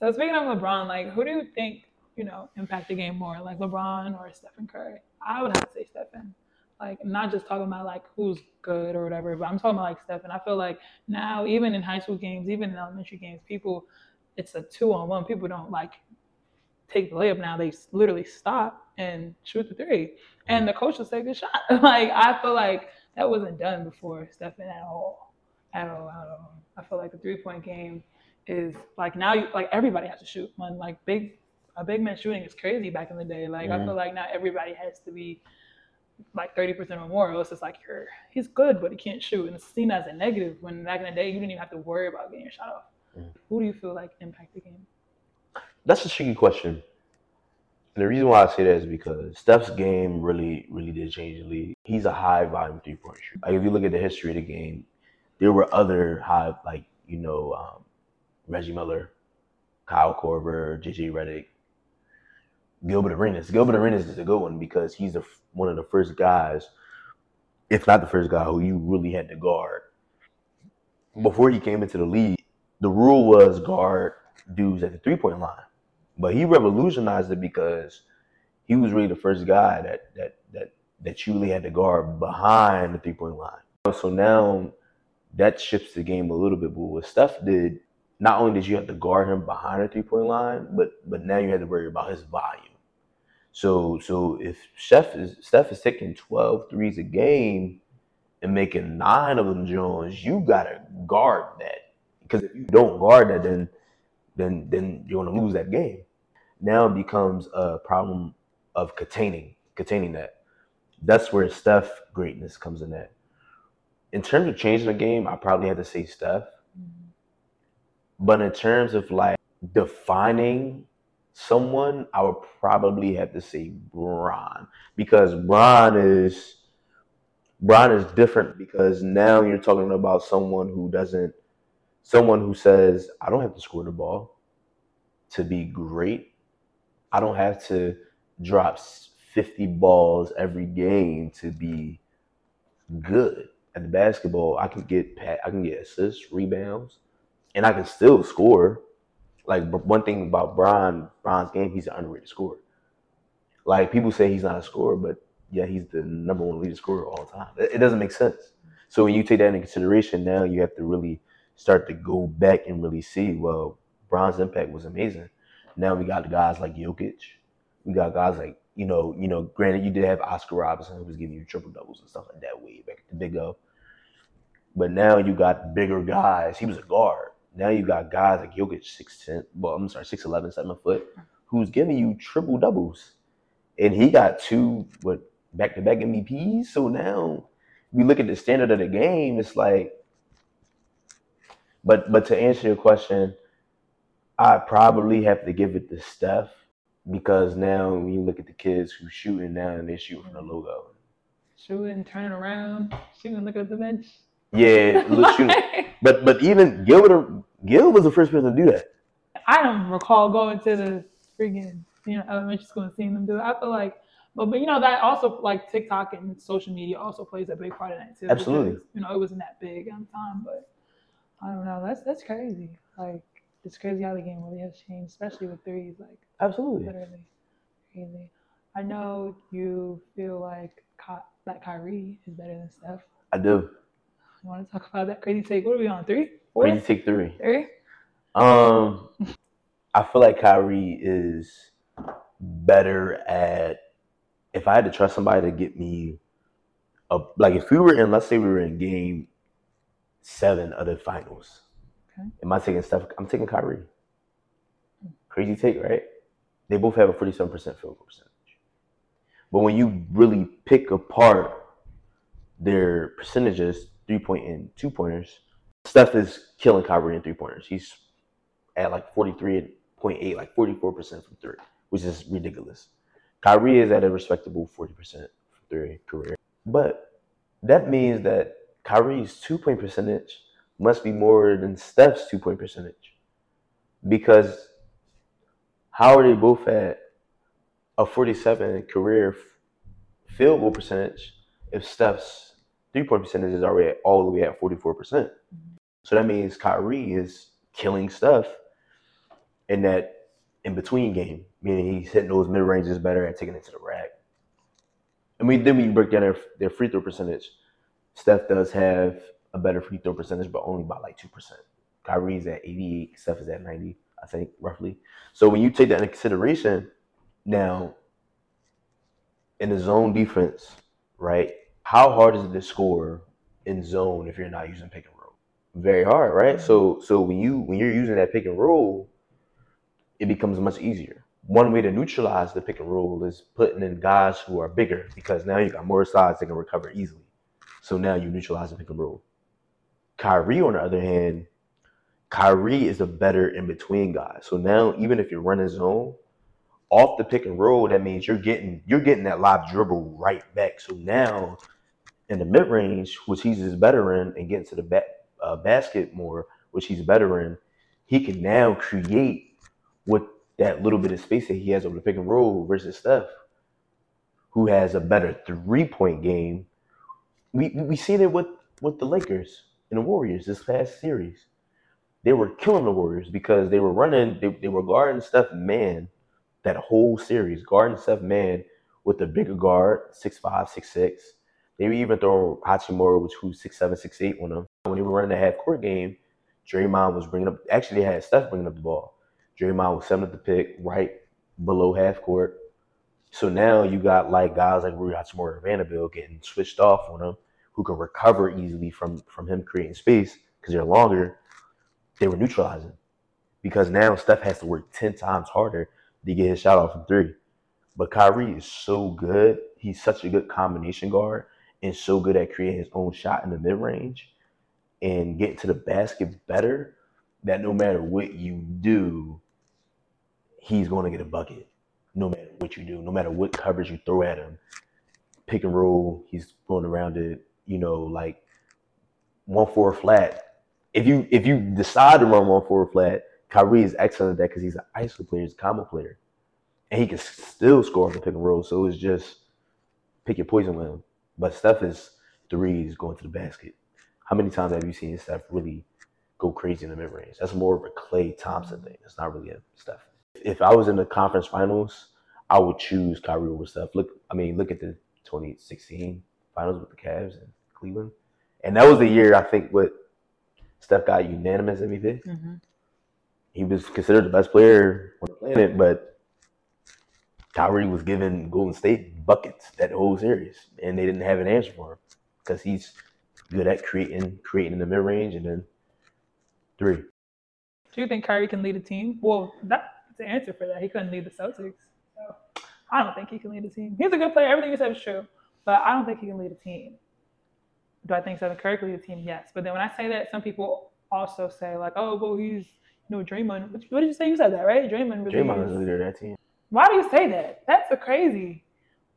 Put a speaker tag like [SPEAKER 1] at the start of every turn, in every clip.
[SPEAKER 1] So speaking of LeBron, like who do you think you know impact the game more, like LeBron or Stephen Curry? I would have to say Stephen. Like not just talking about like who's good or whatever, but I'm talking about like Stephen. I feel like now even in high school games, even in elementary games, people it's a two on one. People don't like take the layup now. They literally stop and shoot the three, and the coach will take a shot. like I feel like that wasn't done before Stephen at all, at all, at all. I feel like the three point game is like now you like everybody has to shoot. When like big a big man shooting is crazy back in the day. Like I
[SPEAKER 2] Mhm.
[SPEAKER 1] feel like now everybody has to be like thirty percent or more. Or else it's like you're he's good but he can't shoot, and it's seen as a negative. When back in the day you didn't even have to worry about getting your shot off.
[SPEAKER 2] Mhm.
[SPEAKER 1] Who do you feel like impact the game?
[SPEAKER 2] That's a tricky question. And the reason why I say that is because Steph's game really, really did change the league. He's a high volume three point shooter. Like if you look at the history of the game, there were other high, like you know, um, Reggie Miller, Kyle Korver, JJ Redick, Gilbert Arenas. Gilbert Arenas is a good one because he's the, one of the first guys, if not the first guy, who you really had to guard. Before he came into the league, the rule was guard dudes at the three point line. But he revolutionized it because he was really the first guy that that that that you really had to guard behind the three point line. So now that shifts the game a little bit. But what Steph did, not only did you have to guard him behind the three point line, but but now you had to worry about his volume. So so if Steph is Steph is taking 12 threes a game and making nine of them Jones, you gotta guard that. Because if you don't guard that, then then then you're gonna lose that game. Now it becomes a problem of containing containing that. That's where Steph greatness comes in at. In terms of changing the game, I probably had to say Steph. But in terms of like defining someone, I would probably have to say Bron because Bron is Bron is different because now you're talking about someone who doesn't someone who says I don't have to score the ball to be great. I don't have to drop 50 balls every game to be good at the basketball. I can get I can get assists, rebounds, and I can still score. Like one thing about Bron, Bron's game, he's an underrated scorer. Like people say he's not a scorer, but yeah, he's the number one leading scorer all time. It, doesn't make sense. So when you take that into consideration, now you have to really start to go back and really see. Well, Bron's impact was amazing. Now we got guys like Jokic. We got guys like you know, you know. Granted, you did have Oscar Robinson who was giving you triple doubles and stuff like that way back at the big O. But now you got bigger guys. He was a guard. Now you got guys like Jokic, six ten. Well, I'm sorry, six eleven, seven foot, who's giving you triple doubles, and he got two what back to back MVPs. So now we look at the standard of the game. It's like, but but to answer your question, I probably have to give it to Steph because now when you look at the kids who shooting now and they're shooting from the logo.
[SPEAKER 1] Shooting, turning around, shooting, looking at the bench.
[SPEAKER 2] Yeah, shooting. But but even Gilbert Gil was the first person to do that.
[SPEAKER 1] I don't recall going to the freaking you know elementary school and seeing them do it. I feel like, but but you know that also like TikTok and social media also plays a big part in that too.
[SPEAKER 2] Absolutely.
[SPEAKER 1] because, you know it wasn't that big at the time, but I don't know. That's that's crazy. Like it's crazy how the game really has changed, especially with threes. Like
[SPEAKER 2] Absolutely.
[SPEAKER 1] literally crazy. I know you feel like Ky- that Kyrie is better than Steph.
[SPEAKER 2] I do.
[SPEAKER 1] You want to talk about that crazy take? What are we on? Three? Four?
[SPEAKER 2] Crazy take three.
[SPEAKER 1] Three?
[SPEAKER 2] Um, I feel like Kyrie is better at. If I had to trust somebody to get me, a like if we were in, let's say we were in game seven of the finals.
[SPEAKER 1] Okay.
[SPEAKER 2] Am I taking Steph? I'm taking Kyrie. Crazy take, right? They both have a 47% field goal percentage. But when you really pick apart their percentages, three point and two pointers, Steph is killing Kyrie in three pointers. He's at like 43.8, like 44% from three, which is ridiculous. Kyrie is at a respectable 40% from three career. But that means that Kyrie's two point percentage must be more than Steph's two point percentage. Because how are they both at a 47 career field goal percentage if Steph's three point percentage is already all the way at 44%? So that means Kyrie is killing Steph in that in between game, meaning he's hitting those mid ranges better and taking it to the rack. And we then we break down their, their free throw percentage. Steph does have a better free throw percentage, but only by like two percent. Kyrie's at eighty eight, Steph is at ninety, I think roughly. So when you take that into consideration, now in the zone defense, right? How hard is it to score in zone if you're not using pick and roll? Very hard, right? Mm-hmm. So so when you when you're using that pick and roll, it becomes much easier. One way to neutralize the pick and roll is putting in guys who are bigger because now you got more size that can recover easily. So now you neutralize the pick and roll. Kyrie, on the other hand, Kyrie is a better in between guy. So now even if you're running zone, off the pick and roll, that means you're getting you're getting that live dribble right back. So now in the mid range, which he's is better in, and getting to the ba- uh, basket more, which he's better in, he can now create with that little bit of space that he has over the pick and roll versus Steph, who has a better three point game. We we seen it with with the Lakers and the Warriors this past series. They were killing the Warriors because they were running, they, they were guarding Steph man that whole series, guarding Steph man with the bigger guard, six five, six six. They would even throw Hachimura, which who's six seven, six eight on them. When they were running the half court game, Draymond was bringing up. Actually, they had Steph bringing up the ball. Draymond was setting up the pick right below half court. So now you got like guys like Rui Hachimura and Vanderbilt getting switched off on them, who can recover easily from from him creating space because they're longer. They were neutralizing because now Steph has to work ten times harder to get his shot off from three. But Kyrie is so good. He's such a good combination guard and so good at creating his own shot in the mid range and getting to the basket better that no matter what you do, he's going to get a bucket. No matter what you do, no matter what coverage you throw at him, pick and roll, he's going around it. You know, like one four flat. If you if you decide to run one four flat, Kyrie is excellent at that because he's an ISO player, he's a combo player, and he can still score on the pick and roll. So it's just pick your poison with him. But Steph is threes going to the basket. How many times have you seen Steph really go crazy in the mid range? That's more of a Klay Thompson thing. It's not really a Steph. If I was in the conference finals, I would choose Kyrie over Steph. Look, I mean, look at the 2016 finals with the Cavs and Cleveland, and that was the year I think what Steph got unanimous MVP.
[SPEAKER 1] Mm-hmm.
[SPEAKER 2] He was considered the best player on the planet, but Kyrie was given Golden State buckets that whole series, and they didn't have an answer for him because he's good at creating, creating in the mid range, and then three.
[SPEAKER 1] Do you think Kyrie can lead a team? Well, that's the answer for that. He couldn't lead the Celtics. So I don't think he can lead a team. He's a good player. Everything you said is true. But I don't think he can lead a team. Do I think Stephen Curry can lead a team? Yes. But then when I say that, some people also say, like, oh, well, he's, you know, Draymond. What did you say? You said that, right? Draymond. Really
[SPEAKER 2] Draymond is- the leader of that team.
[SPEAKER 1] Why do you say that? That's a crazy.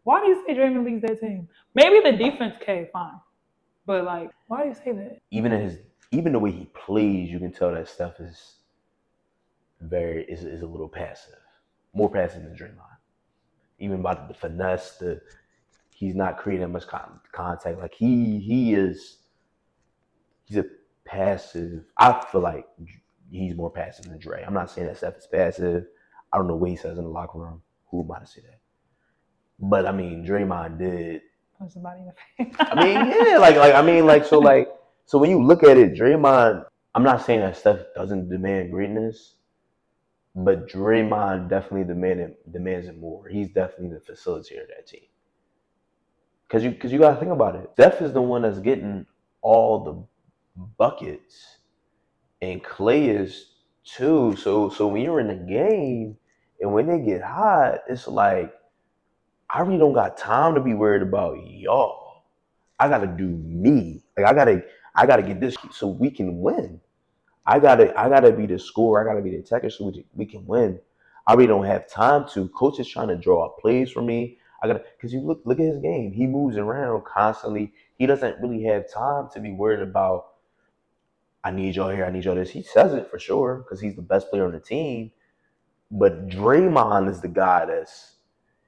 [SPEAKER 1] Why do you say Draymond leads that team? Maybe the defense, okay, fine. But, like, why do you say that?
[SPEAKER 2] Even in his, even the way he plays, you can tell that Steph is very is, is a little passive, more passive than Draymond. Even about the finesse, the he's not creating much con- contact. Like he he is, he's a passive. I feel like he's more passive than Dre. I'm not saying that Steph is passive. I don't know what he says in the locker room. Who am I to say that? But I mean, Draymond did
[SPEAKER 1] Punch somebody in the face.
[SPEAKER 2] I mean, yeah, like like I mean, like so like so when you look at it, Draymond, I'm not saying that Steph doesn't demand greatness, but Draymond definitely demand demands it more. He's definitely the facilitator of that team. Cause you cause you gotta think about it. Steph is the one that's getting all the buckets. And Klay is too. So so when you're in the game and when they get hot, it's like I really don't got time to be worried about y'all. I gotta do me. Like I gotta, I gotta get this so we can win. I gotta, I gotta be the scorer. I gotta be the attacker so we, can win. I really don't have time to. Coach is trying to draw up plays for me. I gotta, cause you look, look at his game. He moves around constantly. He doesn't really have time to be worried about. I need y'all here. I need y'all this. He says it for sure because he's the best player on the team. But Draymond is the guy that's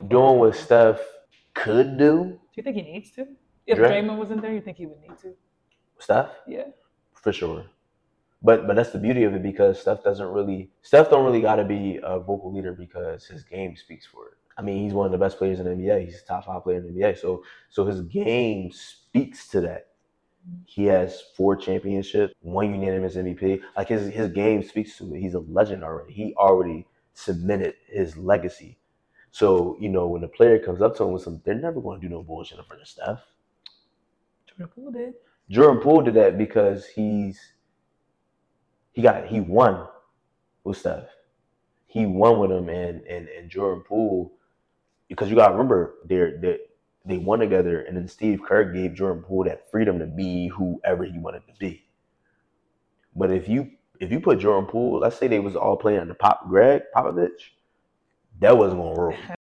[SPEAKER 2] doing what Steph could do.
[SPEAKER 1] Do you think he needs to? If
[SPEAKER 2] Dray-
[SPEAKER 1] Draymond wasn't there, you think he would need to?
[SPEAKER 2] Steph,
[SPEAKER 1] Yeah.
[SPEAKER 2] for sure. But but that's the beauty of it because Steph doesn't really Steph don't really got to be a vocal leader because his game speaks for it. I mean, he's one of the best players in the NBA. He's a top five player in the NBA. So so his game speaks to that. He has four championships, one unanimous MVP. Like his his game speaks to it. He's a legend already. He already cemented his legacy. So you know when the player comes up to him with some, they're never going to do no bullshit in front of Steph.
[SPEAKER 1] Jordan Poole did.
[SPEAKER 2] Jordan Poole did that because he's he got he won with Steph. He won with him and and and Jordan Poole because you got to remember they're they they won together and then Steve Kerr gave Jordan Poole that freedom to be whoever he wanted to be. But if you if you put Jordan Poole, let's say they was all playing under Pop Greg Popovich, that wasn't gonna roll.